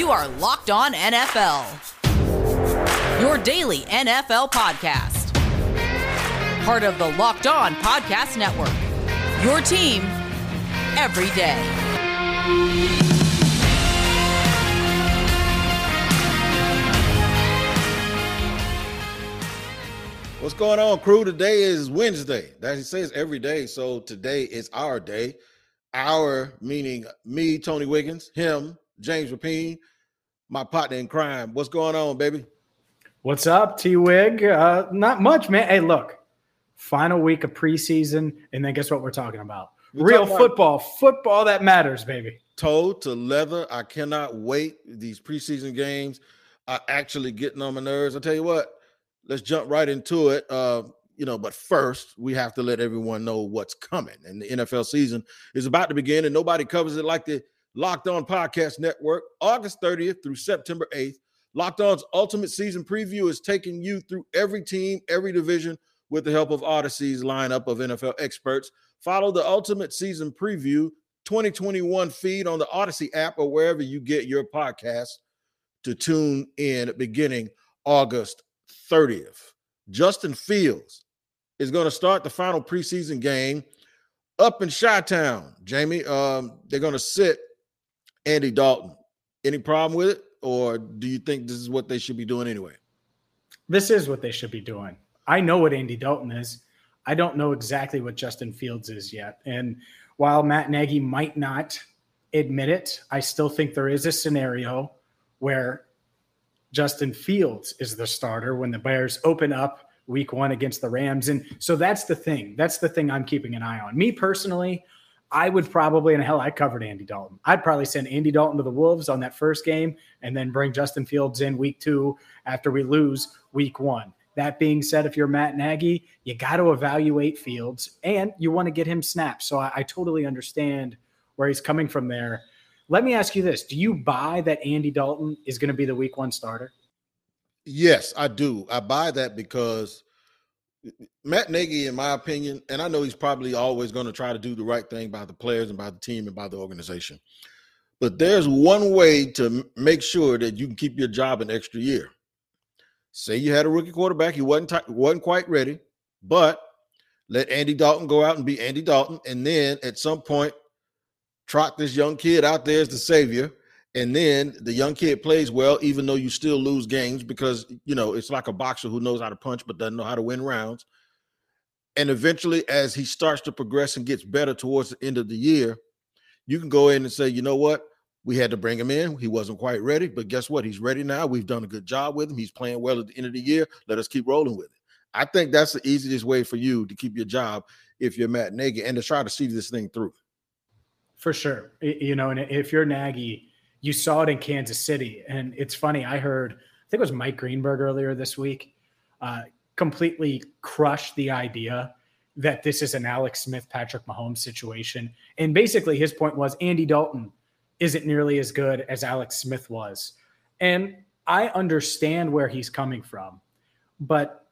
You are Locked On NFL, your daily NFL podcast. Part of the Locked On Podcast Network, your team every day. What's going on, crew? Today is Wednesday. That he says every day. So today is our day. Our meaning me, Tony Wiggins, him, James Rapien, my partner in crime. What's going on, baby? What's up, T Wig? Uh, not much, man. Hey, look, final week of preseason, and then guess what we're talking about? We're Real talking football, about football that matters, baby. Toe to leather. I cannot wait. These preseason games are actually getting on my nerves. I tell you what, let's jump right into it. Uh, you know, but first we have to let everyone know what's coming. And the NFL season is about to begin, and nobody covers it like the Locked On Podcast Network, August 30th through September 8th. Locked On's ultimate season preview is taking you through every team, every division with the help of Odyssey's lineup of NFL experts. Follow the ultimate season preview 2021 feed on the Odyssey app or wherever you get your podcast to tune in beginning August 30th. Justin Fields is going to start the final preseason game up in Chi Town. Jamie, um, they're going to sit Andy Dalton. Any problem with it? Or do you think this is what they should be doing anyway? This is what they should be doing. I know what Andy Dalton is. I don't know exactly what Justin Fields is yet. And while Matt Nagy might not admit it, I still think there is a scenario where Justin Fields is the starter when the Bears open up week one against the Rams. And so that's the thing. That's the thing I'm keeping an eye on. Me personally, I would probably, and hell, I covered Andy Dalton. I'd probably send Andy Dalton to the Wolves on that first game and then bring Justin Fields in week two after we lose week one. That being said, if you're Matt Nagy, you got to evaluate Fields and you want to get him snaps. So I, I totally understand where he's coming from there. Let me ask you this Do you buy that Andy Dalton is going to be the week one starter? Yes, I do. I buy that because Matt Nagy, in my opinion, and I know he's probably always going to try to do the right thing by the players and by the team and by the organization. But there's one way to make sure that you can keep your job an extra year. Say you had a rookie quarterback, he wasn't t- wasn't quite ready, but let Andy Dalton go out and be Andy Dalton, and then at some point, trot this young kid out there as the savior and then the young kid plays well, even though you still lose games because you know it's like a boxer who knows how to punch but doesn't know how to win rounds. And eventually, as he starts to progress and gets better towards the end of the year, you can go in and say, you know what? We had to bring him in. He wasn't quite ready, but guess what? He's ready now. We've done a good job with him. He's playing well at the end of the year. Let us keep rolling with it. I think that's the easiest way for you to keep your job if you're Matt Nagy and to try to see this thing through. For sure. You know, and if you're Nagy, you saw it in Kansas City. And it's funny, I heard, I think it was Mike Greenberg earlier this week, uh, completely crushed the idea that this is an Alex Smith, Patrick Mahomes situation. And basically, his point was Andy Dalton isn't nearly as good as Alex Smith was. And I understand where he's coming from, but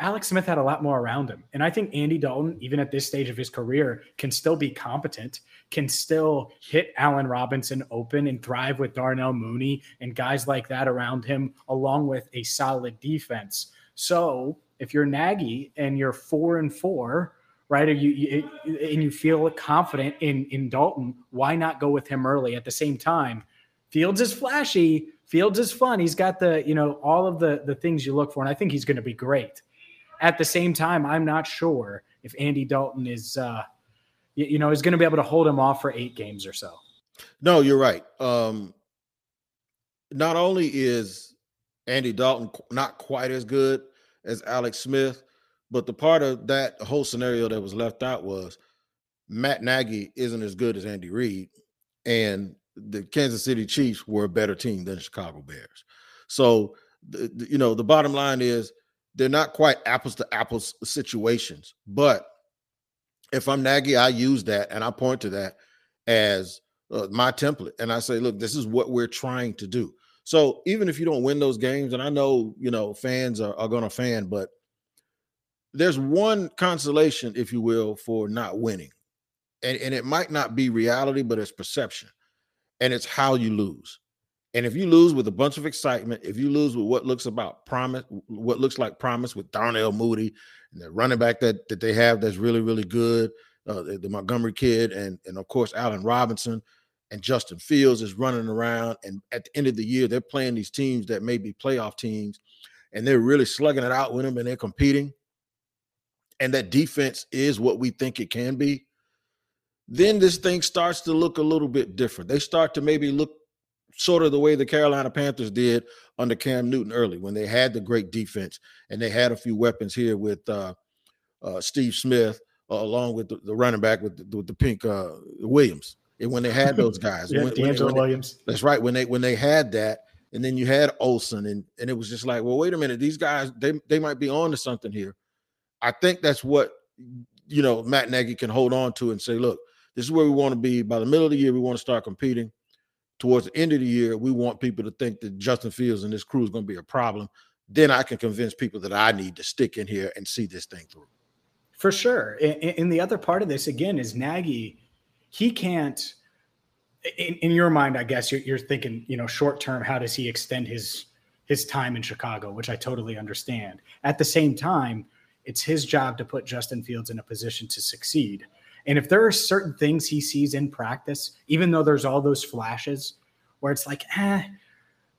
Alex Smith had a lot more around him. And I think Andy Dalton, even at this stage of his career, can still be competent, can still hit Allen Robinson open and thrive with Darnell Mooney and guys like that around him, along with a solid defense. So if you're Nagy and you're four and four, right, or you, you and you feel confident in in Dalton, why not go with him early? At the same time, Fields is flashy. Fields is fun. He's got the, you know, all of the the things you look for, and I think he's going to be great. At the same time, I'm not sure if Andy Dalton is, uh, you, you know, is going to be able to hold him off for eight games or so. No, you're right. Um, not only is Andy Dalton not quite as good as Alex Smith, but the part of that whole scenario that was left out was Matt Nagy isn't as good as Andy Reid, and the Kansas City Chiefs were a better team than Chicago Bears. So, the, the, you know, the bottom line is they're not quite apples to apples situations. But if I'm Nagy, I use that and I point to that as uh, my template. And I say, look, this is what we're trying to do. So even if you don't win those games, and I know, you know, fans are, are going to fan, but there's one consolation, if you will, for not winning. And, and it might not be reality, but it's perception. And it's how you lose. And if you lose with a bunch of excitement, if you lose with what looks about promise, what looks like promise with Darnell Mooney and the running back that that they have that's really really good, uh, the, the, Montgomery kid, and and of course Allen Robinson and Justin Fields is running around. And at the end of the year, they're playing these teams that may be playoff teams, and they're really slugging it out with them, and they're competing. And that defense is what we think it can be. Then this thing starts to look a little bit different. They start to maybe look sort of the way the Carolina Panthers did under Cam Newton early when they had the great defense and they had a few weapons here with uh, uh, Steve Smith uh, along with the, the, running back with the, with the pink uh, Williams. And when they had those guys, yeah, when, when Williams. They, that's right. When they when they had that, and then you had Olsen, and and it was just like, well, wait a minute, these guys they they might be on to something here. I think that's what you know Matt Nagy can hold on to and say, look, this is where we want to be. By the middle of the year, we want to start competing towards the end of the year, we want people to think that Justin Fields and this crew is going to be a problem. Then I can convince people that I need to stick in here and see this thing through. For sure. And, the other part of this, again, is Nagy, he can't, in, in your mind, I guess you're, you're thinking, you know, short term, how does he extend his his time in Chicago, which I totally understand. At the same time, it's his job to put Justin Fields in a position to succeed. And if there are certain things he sees in practice, even though there's all those flashes where it's like, eh,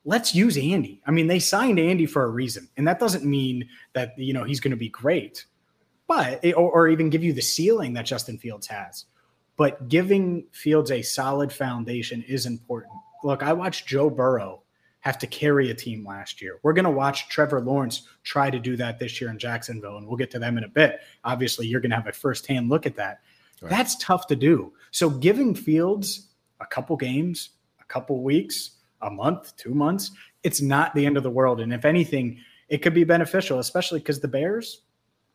let's use Andy. I mean, they signed Andy for a reason, and that doesn't mean that you know he's going to be great, but or, or even give you the ceiling that Justin Fields has. But giving Fields a solid foundation is important. Look, I watched Joe Burrow have to carry a team last year. We're going to watch Trevor Lawrence try to do that this year in Jacksonville, and we'll get to them in a bit. Obviously, you're going to have a firsthand look at that. Right. That's tough to do. So giving Fields a couple games, a couple weeks, a month, two months, it's not the end of the world. And if anything, it could be beneficial, especially because the Bears,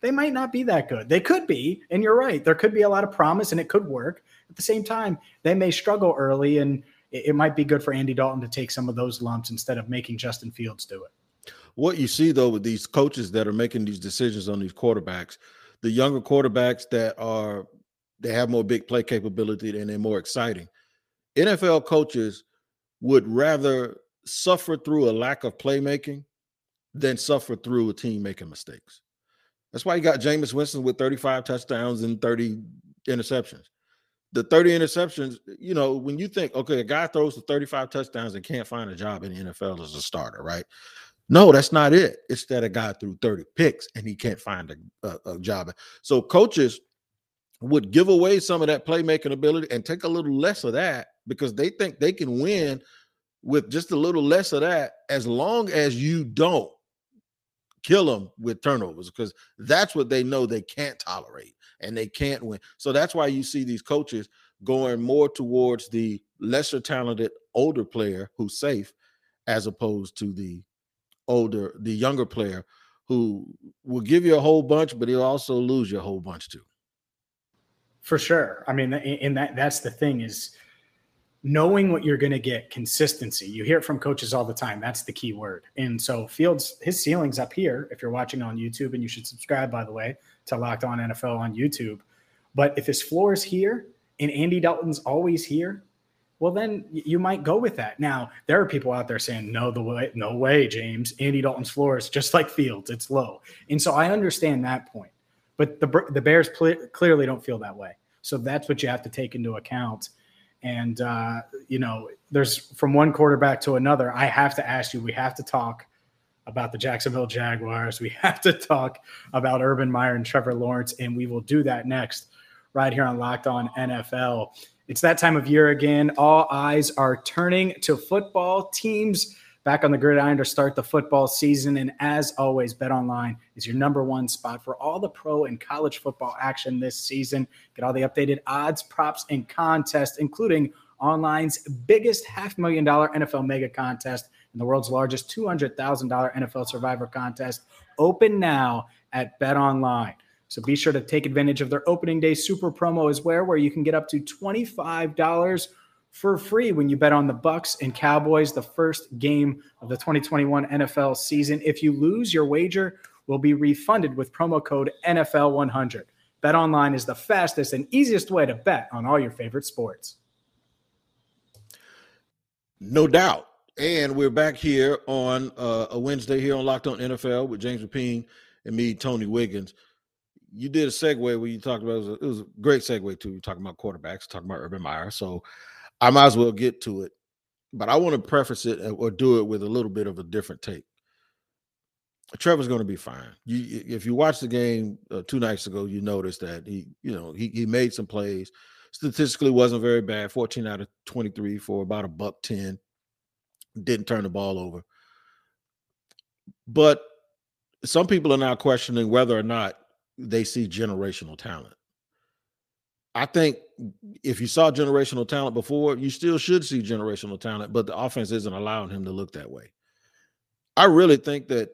they might not be that good. They could be, and you're right. There could be a lot of promise and it could work. At the same time, they may struggle early, and it, it might be good for Andy Dalton to take some of those lumps instead of making Justin Fields do it. What you see though with these coaches that are making these decisions on these quarterbacks, the younger quarterbacks that are they have more big play capability and they're more exciting. NFL coaches would rather suffer through a lack of playmaking than suffer through a team making mistakes. That's why you got Jameis Winston with 35 touchdowns and 30 interceptions. The 30 interceptions, you know, when you think, okay, a guy throws the 35 touchdowns and can't find a job in the NFL as a starter, right? No, that's not it. It's that a guy threw 30 picks and he can't find a, a, a job. So coaches would give away some of that playmaking ability and take a little less of that because they think they can win with just a little less of that as long as you don't kill them with turnovers because that's what they know they can't tolerate and they can't win. So that's why you see these coaches going more towards the lesser talented older player who's safe as opposed to the older the younger player who will give you a whole bunch but he'll also lose you a whole bunch too. For sure. I mean, and that that's the thing is knowing what you're going to get consistency. You hear it from coaches all the time. That's the key word. And so Fields, his ceiling's up here. If you're watching on YouTube, and you should subscribe, by the way, to Locked On NFL on YouTube. But if his floor is here and Andy Dalton's always here, well, then you might go with that. Now, there are people out there saying, no, the way, no way, James. Andy Dalton's floor is just like Fields, it's low. And so I understand that point. But the the Bears clearly don't feel that way. So that's what you have to take into account. And uh, you know, there's from one quarterback to another. I have to ask you. We have to talk about the Jacksonville Jaguars. We have to talk about Urban Meyer and Trevor Lawrence, and we will do that next, right here on Locked On NFL. It's that time of year again. All eyes are turning to football teams back on the gridiron to start the football season. And as always, Bet Online is your number one spot for all the pro and college football action this season. Get all the updated odds, props, and contests, including online's biggest half million dollar NFL mega contest and the world's largest $200,000 NFL survivor contest. Open now at Bet Online. So be sure to take advantage of their opening day super promo as well, where you can get up to $25 for free when you bet on the Bucks and Cowboys, the first game of the 2021 NFL season. If you lose, your wager will be refunded with promo code NFL100. Bet online is the fastest and easiest way to bet on all your favorite sports. No doubt. And we're back here on uh, a Wednesday here on Locked On NFL with James Rapien and me, Tony Wiggins. You did a segue where you talked about it was, a, it was a great segue too. You talking about quarterbacks, talking about Urban Meyer. So I might as well get to it. But I want to preface it uh, or do it with a little bit of a different take. Trevor's going to be fine. You, if you watch the game uh, two nights ago, you noticed that he, you know, he he made some plays. Statistically, wasn't very bad. Fourteen out of twenty three for about a buck ten didn't turn the ball over. But some people are now questioning whether or not they see generational talent. I think if you saw generational talent before, you still should see generational talent, but the offense isn't allowing him to look that way. I really think that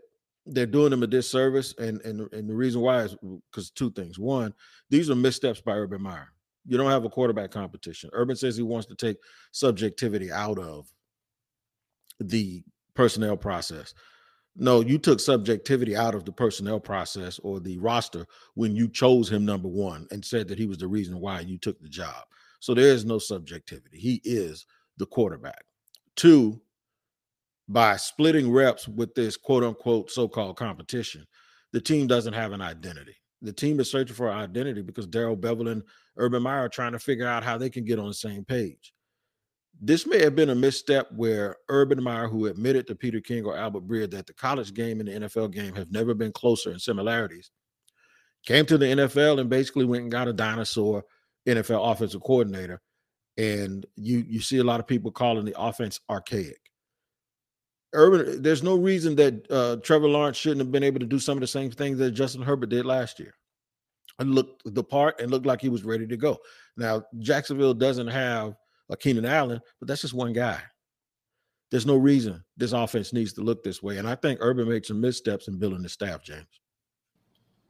they're doing him a disservice, and and and the reason why is because two things. One, these are missteps by Urban Meyer. You don't have a quarterback competition. Urban says he wants to take subjectivity out of the personnel process. No, you took subjectivity out of the personnel process or the roster when you chose him number one and said that he was the reason why you took the job. So there is no subjectivity. He is the quarterback. Two, by splitting reps with this quote unquote so called competition, the team doesn't have an identity. The team is searching for identity because Darrell Bevell and Urban Meyer are trying to figure out how they can get on the same page. This may have been a misstep where Urban Meyer, who admitted to Peter King or Albert Breer that the college game and the NFL game have never been closer in similarities, came to the NFL and basically went and got a dinosaur NFL offensive coordinator. And you you see a lot of people calling the offense archaic. Urban, there's no reason that uh, Trevor Lawrence shouldn't have been able to do some of the same things that Justin Herbert did last year and looked the part and looked like he was ready to go. Now, Jacksonville doesn't have like Keenan Allen, but that's just one guy. There's no reason this offense needs to look this way. And I think Urban made some missteps in building the staff, James.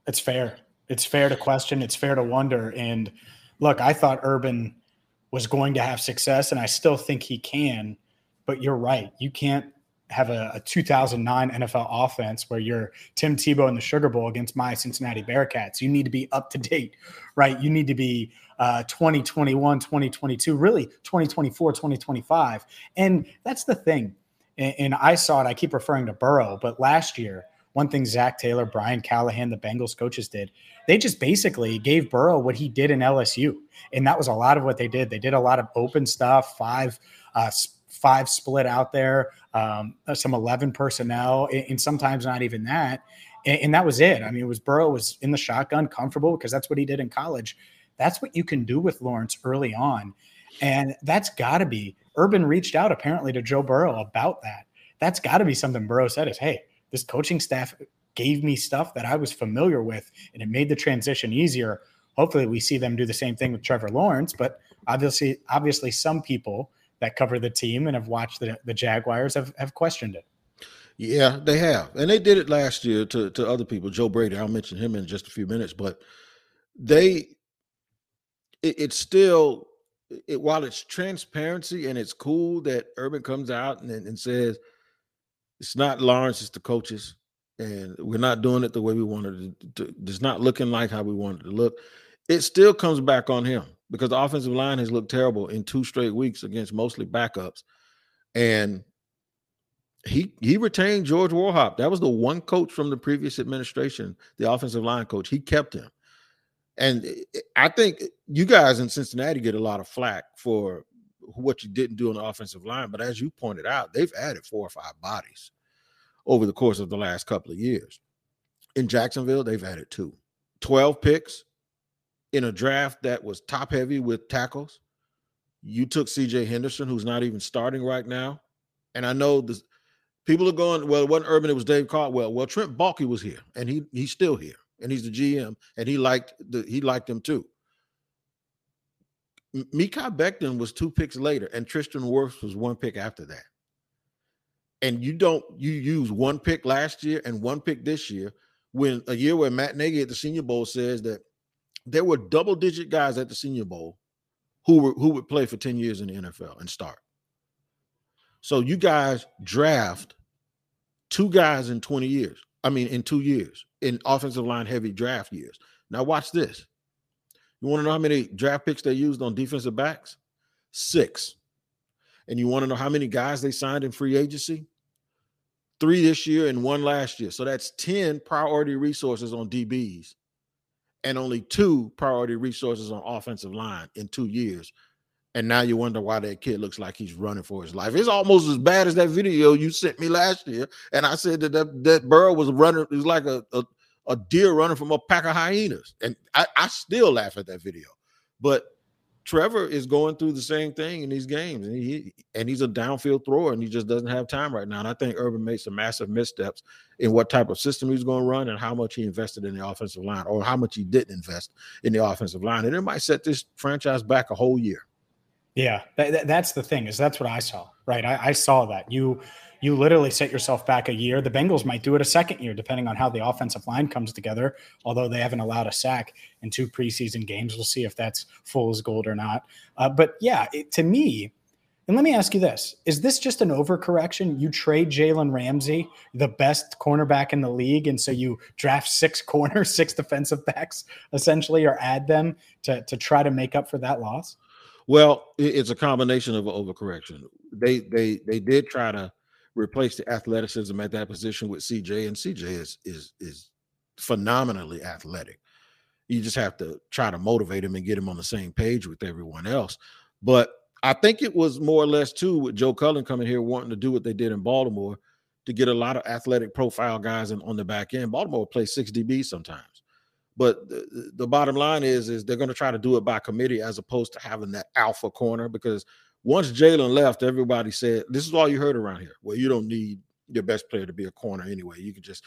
It's fair. It's fair to question. It's fair to wonder. And look, I thought Urban was going to have success, and I still think he can. But you're right. You can't have a, a 2009 NFL offense where you're Tim Tebow in the Sugar Bowl against my Cincinnati Bearcats. You need to be up to date, right? You need to be uh, 2021, 2022, really 2024, 2025. And that's the thing. And, and I saw it, I keep referring to Burrow, but last year, one thing Zac Taylor, Brian Callahan, the Bengals coaches did, they just basically gave Burrow what he did in LSU. And that was a lot of what they did. They did a lot of open stuff, five uh, five split out there, um, uh, some 11 personnel, and sometimes not even that. And, and that was it. I mean, it was Burrow was in the shotgun, comfortable because that's what he did in college. That's what you can do with Lawrence early on. And that's got to be Urban reached out apparently to Joe Burrow about that. That's got to be something Burrow said is, hey, this coaching staff gave me stuff that I was familiar with and it made the transition easier. Hopefully we see them do the same thing with Trevor Lawrence, but obviously obviously some people that cover the team and have watched the, the Jaguars have, have questioned it. Yeah, they have. And they did it last year to, to other people. Joe Brady, I'll mention him in just a few minutes, but they it, it's still it, while it's transparency and it's cool that Urban comes out and, and says it's not Lawrence, it's the coaches, and we're not doing it the way we wanted to. to it's not looking like how we wanted to look. It still comes back on him because the offensive line has looked terrible in two straight weeks against mostly backups. And he he retained George Warhop. That was the one coach from the previous administration, the offensive line coach. He kept him. And I think you guys in Cincinnati get a lot of flack for what you didn't do on the offensive line. But as you pointed out, they've added four or five bodies over the course of the last couple of years. In Jacksonville, they've added two. 12 picks, in a draft that was top heavy with tackles. You took CJ Henderson, who's not even starting right now. And I know the people are going, well, it wasn't Urban, it was Dave Caldwell. Well, Trent Baalke was here, and he he's still here, and he's the GM, and he liked the he liked him too. Mekhi Becton was two picks later, and Tristan Wirfs was one pick after that. And you don't you use one pick last year and one pick this year when a year where Matt Nagy at the Senior Bowl says that there were double digit guys at the Senior Bowl who were who would play for 10 years in the NFL and start. So you guys draft two guys in 20 years. I mean, in two years in offensive line heavy draft years. Now, watch this. You want to know how many draft picks they used on defensive backs? Six. And you want to know how many guys they signed in free agency? Three this year and one last year. So that's 10 priority resources on DBs and only two priority resources on offensive line in two years. And now you wonder why that kid looks like he's running for his life. It's almost as bad as that video you sent me last year. And I said that that, that Burrow was running, it was like a, a, a deer running from a pack of hyenas. And I, I still laugh at that video. But Trevor is going through the same thing in these games, and he and he's a downfield thrower, and he just doesn't have time right now. And I think Urban made some massive missteps in what type of system he's going to run and how much he invested in the offensive line, or how much he didn't invest in the offensive line, and it might set this franchise back a whole year. Yeah, that, that's the thing is that's what I saw. Right, I, I saw that you you literally set yourself back a year. The Bengals might do it a second year, depending on how the offensive line comes together. Although they haven't allowed a sack in two preseason games, we'll see if that's fool's gold or not. Uh, but yeah, it, to me, and let me ask you this: Is this just an overcorrection? You trade Jalen Ramsey, the best cornerback in the league, and so you draft six corners, six defensive backs, essentially, or add them to to try to make up for that loss. Well, it's a combination of overcorrection. They they they did try to replace the athleticism at that position with CJ, and CJ is is is phenomenally athletic. You just have to try to motivate him and get him on the same page with everyone else. But I think it was more or less too with Joe Cullen coming here wanting to do what they did in Baltimore to get a lot of athletic profile guys in, on the back end. Baltimore plays six DB sometimes. But the, the bottom line is, is they're going to try to do it by committee as opposed to having that alpha corner because once Jalen left, everybody said this is all you heard around here. Well, you don't need your best player to be a corner anyway. You can just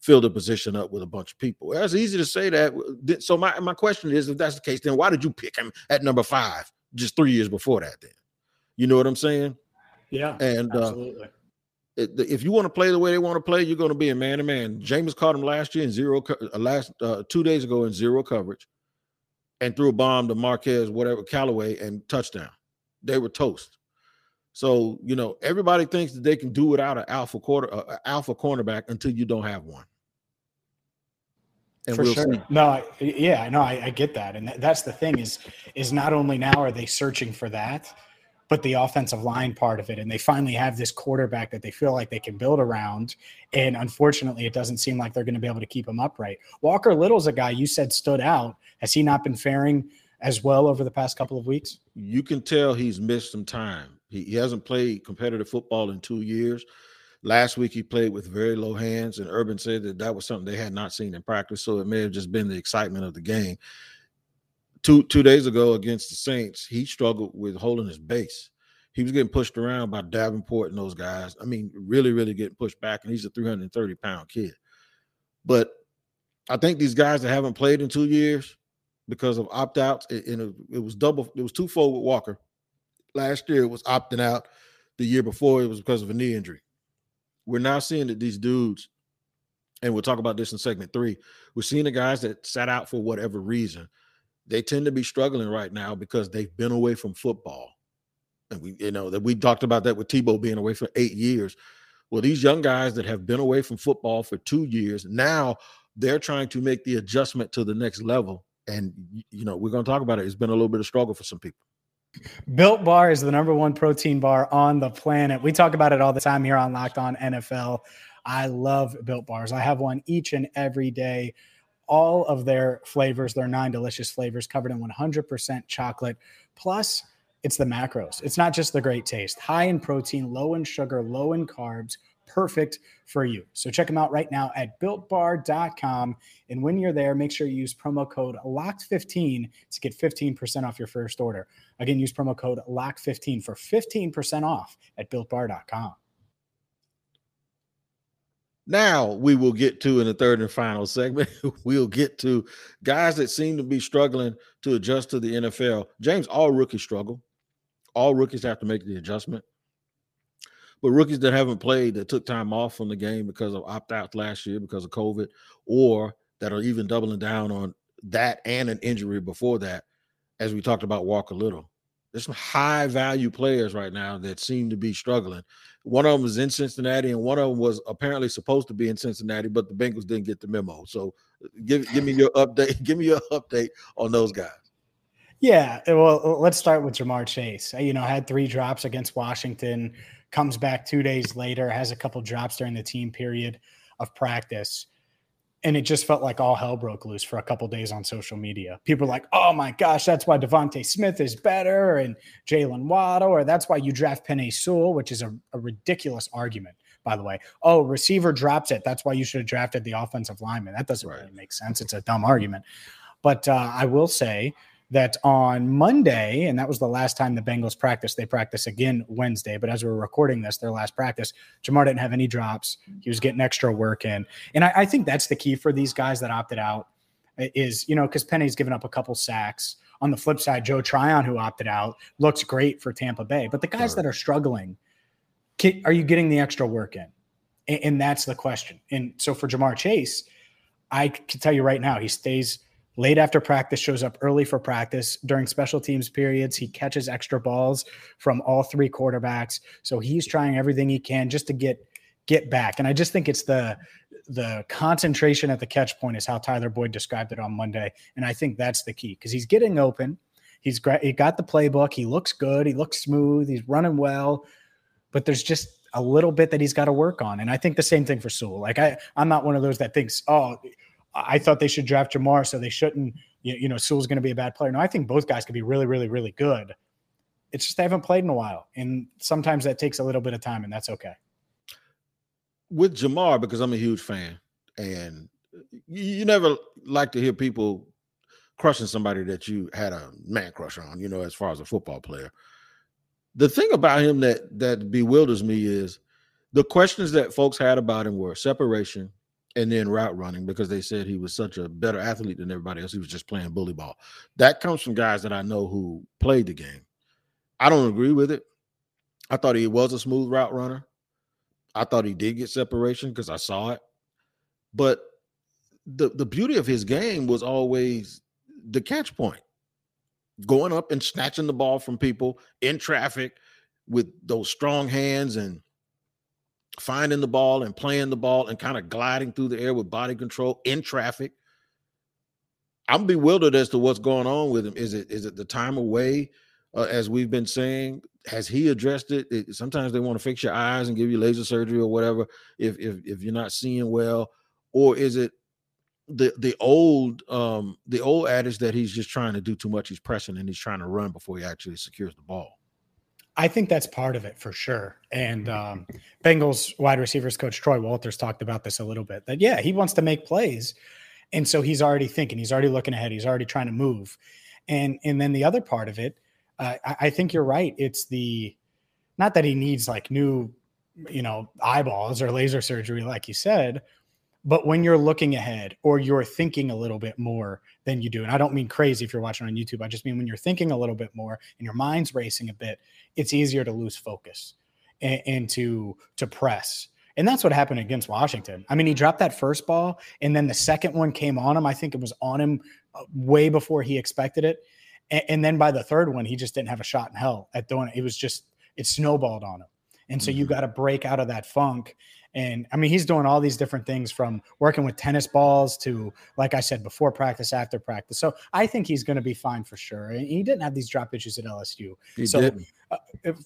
fill the position up with a bunch of people. It's easy to say that. So my, my question is, if that's the case, then why did you pick him at number five just three years before that? Then, you know what I'm saying? Yeah, and uh, absolutely. Uh, if you want to play the way they want to play, you're going to be a man to man. James caught him last year in zero, uh, last uh, two days ago in zero coverage, and threw a bomb to Marquez, whatever Callaway, and touchdown they were toast. So you know everybody thinks that they can do without an alpha quarter, uh, alpha cornerback until you don't have one. And For we'll sure. See. No, I, yeah, no, I, I get that, and that's the thing is is not only now are they searching for that, but the offensive line part of it. And they finally have this quarterback that they feel like they can build around. And unfortunately, it doesn't seem like they're going to be able to keep him upright. Walker Little's a guy you said stood out. Has he not been faring as well over the past couple of weeks? You can tell he's missed some time. He, he hasn't played competitive football in two years. Last week he played with very low hands, and Urban said that that was something they had not seen in practice. So it may have just been the excitement of the game. Two two days ago against the Saints, he struggled with holding his base. He was getting pushed around by Davenport and those guys. I mean, really, really getting pushed back, and he's a 330 pound kid. But I think these guys that haven't played in two years, because of opt outs. And it, it was double, it was twofold with Walker. Last year it was opting out. The year before it was because of a knee injury. We're now seeing that these dudes, and we'll talk about this in segment three. We're seeing the guys that sat out for whatever reason. They tend to be struggling right now because they've been away from football. And we, you know, that we talked about that with Tebow being away for eight years. Well, these young guys that have been away from football for two years now they're trying to make the adjustment to the next level and you know we're going to talk about it. It's been a little bit of struggle for some people. Built Bar is the number one protein bar on the planet. We talk about it all the time here on Locked On NFL. I love Built Bars. I have one each and every day. All of their flavors, their nine delicious flavors, covered in 100% chocolate. Plus, it's the macros. It's not just the great taste. High in protein, low in sugar, low in carbs perfect for you. So check them out right now at builtbar.com. And when you're there, make sure you use promo code LOCKED15 to get 15% off your first order. Again, use promo code LOCK15 for 15% off at builtbar.com. Now we will get to in the third and final segment. we'll get to guys that seem to be struggling to adjust to the NFL. James, all rookies struggle. All rookies have to make the adjustment. But rookies that haven't played that took time off from the game because of opt outs last year because of COVID, or that are even doubling down on that and an injury before that, as we talked about Walker Little. There's some high value players right now that seem to be struggling. One of them is in Cincinnati, and one of them was apparently supposed to be in Cincinnati, but the Bengals didn't get the memo. So, give give me your update. Give me your update on those guys. Yeah, well, let's start with Ja'Marr Chase. You know, had three drops against Washington, comes back two days later, has a couple drops during the team period of practice. And it just felt like all hell broke loose for a couple days on social media. People were like, oh my gosh, that's why DeVonta Smith is better and Jaylen Waddle, or that's why you draft Penei Sewell, which is a, a ridiculous argument, by the way. Oh, receiver drops it. That's why you should have drafted the offensive lineman. That doesn't right. really make sense. It's a dumb argument. But uh, I will say that on Monday, and that was the last time the Bengals practiced. They practice again Wednesday, but as we're recording this, their last practice, Ja'Marr didn't have any drops. He was getting extra work in, and I, I think that's the key for these guys that opted out. Is you know because Penny's given up a couple sacks. On the flip side, Joe Tryon, who opted out, looks great for Tampa Bay. But the guys sure. that are struggling, are you getting the extra work in? And, and that's the question. And so for Ja'Marr Chase, I can tell you right now, he stays late after practice, shows up early for practice. During special teams periods, he catches extra balls from all three quarterbacks. So he's trying everything he can just to get get back. And I just think it's the the concentration at the catch point is how Tyler Boyd described it on Monday. And I think that's the key because he's getting open. He's great. He got the playbook. He looks good. He looks smooth. He's running well. But there's just a little bit that he's got to work on. And I think the same thing for Sewell. Like I, I'm not one of those that thinks, oh, I thought they should draft Ja'Marr, so they shouldn't. You, you know, Sewell's going to be a bad player. No, I think both guys could be really, really, really good. It's just they haven't played in a while, and sometimes that takes a little bit of time, and that's okay. With Ja'Marr, because I'm a huge fan, and you never like to hear people crushing somebody that you had a man crush on. You know, as far as a football player. The thing about him that that bewilders me is the questions that folks had about him were separation, and then route running because they said he was such a better athlete than everybody else. He was just playing bully ball. That comes from guys that I know who played the game. I don't agree with it. I thought he was a smooth route runner. I thought he did get separation because I saw it. But the the beauty of his game was always the catch point. Going up and snatching the ball from people in traffic with those strong hands and finding the ball and playing the ball and kind of gliding through the air with body control in traffic. I'm bewildered as to what's going on with him. Is it is it the time away, uh, as we've been saying? Has he addressed it? it? Sometimes they want to fix your eyes and give you laser surgery or whatever if if if you're not seeing well, or is it the the old um the old adage that he's just trying to do too much? He's pressing and he's trying to run before he actually secures the ball. I think that's part of it for sure. And um, Bengals wide receivers coach Troy Walters talked about this a little bit that, yeah, he wants to make plays. And so he's already thinking, he's already looking ahead, he's already trying to move. And, and then the other part of it, uh, I, I think you're right. It's the, not that he needs like new, you know, eyeballs or laser surgery, like you said, but when you're looking ahead or you're thinking a little bit more than you do, and I don't mean crazy if you're watching on YouTube, I just mean when you're thinking a little bit more and your mind's racing a bit, it's easier to lose focus and, and to to press. And that's what happened against Washington. I mean, he dropped that first ball, and then the second one came on him. I think it was on him uh, way before he expected it. And, and then by the third one, he just didn't have a shot in hell at doing it. It was just it snowballed on him. And so mm-hmm. you got to break out of that funk and I mean, he's doing all these different things from working with tennis balls to, like I said, before practice, after practice. So I think he's going to be fine for sure. And he didn't have these drop issues at LSU. He so didn't. Uh,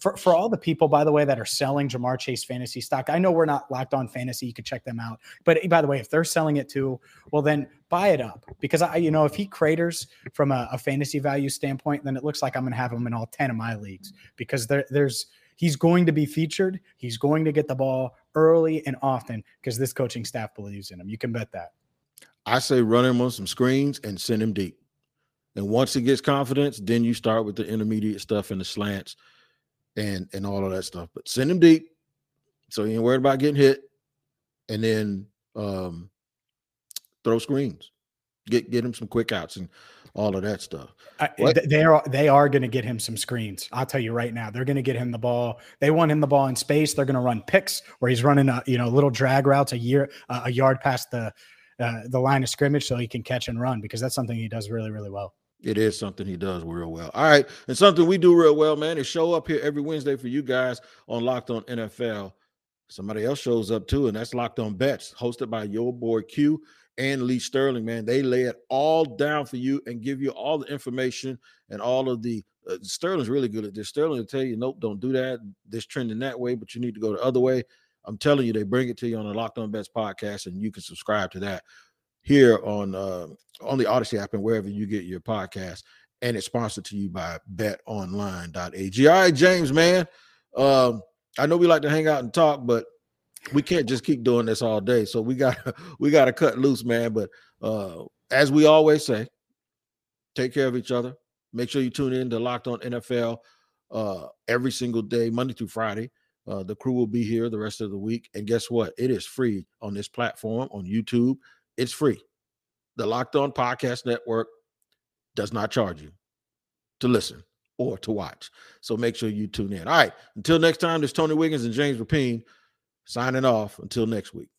for, for all the people, by the way, that are selling Ja'Marr Chase fantasy stock, I know we're not locked on fantasy. You could check them out. But by the way, if they're selling it too, well, then buy it up because I, you know, if he craters from a, a fantasy value standpoint, then it looks like I'm going to have him in all 10 of my leagues because there, there's, he's going to be featured. He's going to get the ball early and often because this coaching staff believes in him. You can bet that. I say run him on some screens and send him deep. And once he gets confidence, then you start with the intermediate stuff and the slants and and all of that stuff. But send him deep so he ain't worried about getting hit. And then um throw screens. Get get him some quick outs and all of that stuff. they are they are going to get him some screens. I'll tell you right now, they're going to get him the ball. They want him the ball in space. They're going to run picks where he's running a you know little drag routes a year uh, a yard past the uh, the line of scrimmage so he can catch and run because that's something he does really really well. It is something he does real well. All right, and something we do real well, man, is show up here every Wednesday for you guys on Locked On NFL. Somebody else shows up too, and that's Locked On Bets, hosted by your boy Q and Lee Sterling, man. They lay it all down for you and give you all the information and all of the. Uh, Sterling's really good at this. Sterling will tell you, nope, don't do that. This trending that way, but you need to go the other way. I'm telling you, they bring it to you on the Locked On Bets podcast, and you can subscribe to that here on uh, on the Odyssey app and wherever you get your podcast. And it's sponsored to you by BetOnline.ag. All right, James, man. Um, I know we like to hang out and talk, but we can't just keep doing this all day. So we got we got to cut loose, man. But uh, as we always say, take care of each other. Make sure you tune in to Locked On NFL uh, every single day, Monday through Friday. Uh, the crew will be here the rest of the week. And guess what? It is free on this platform on YouTube. It's free. The Locked On Podcast Network does not charge you to listen or to watch. So make sure you tune in. All right. Until next time, this Tony Wiggins and James Rapien signing off. Until next week.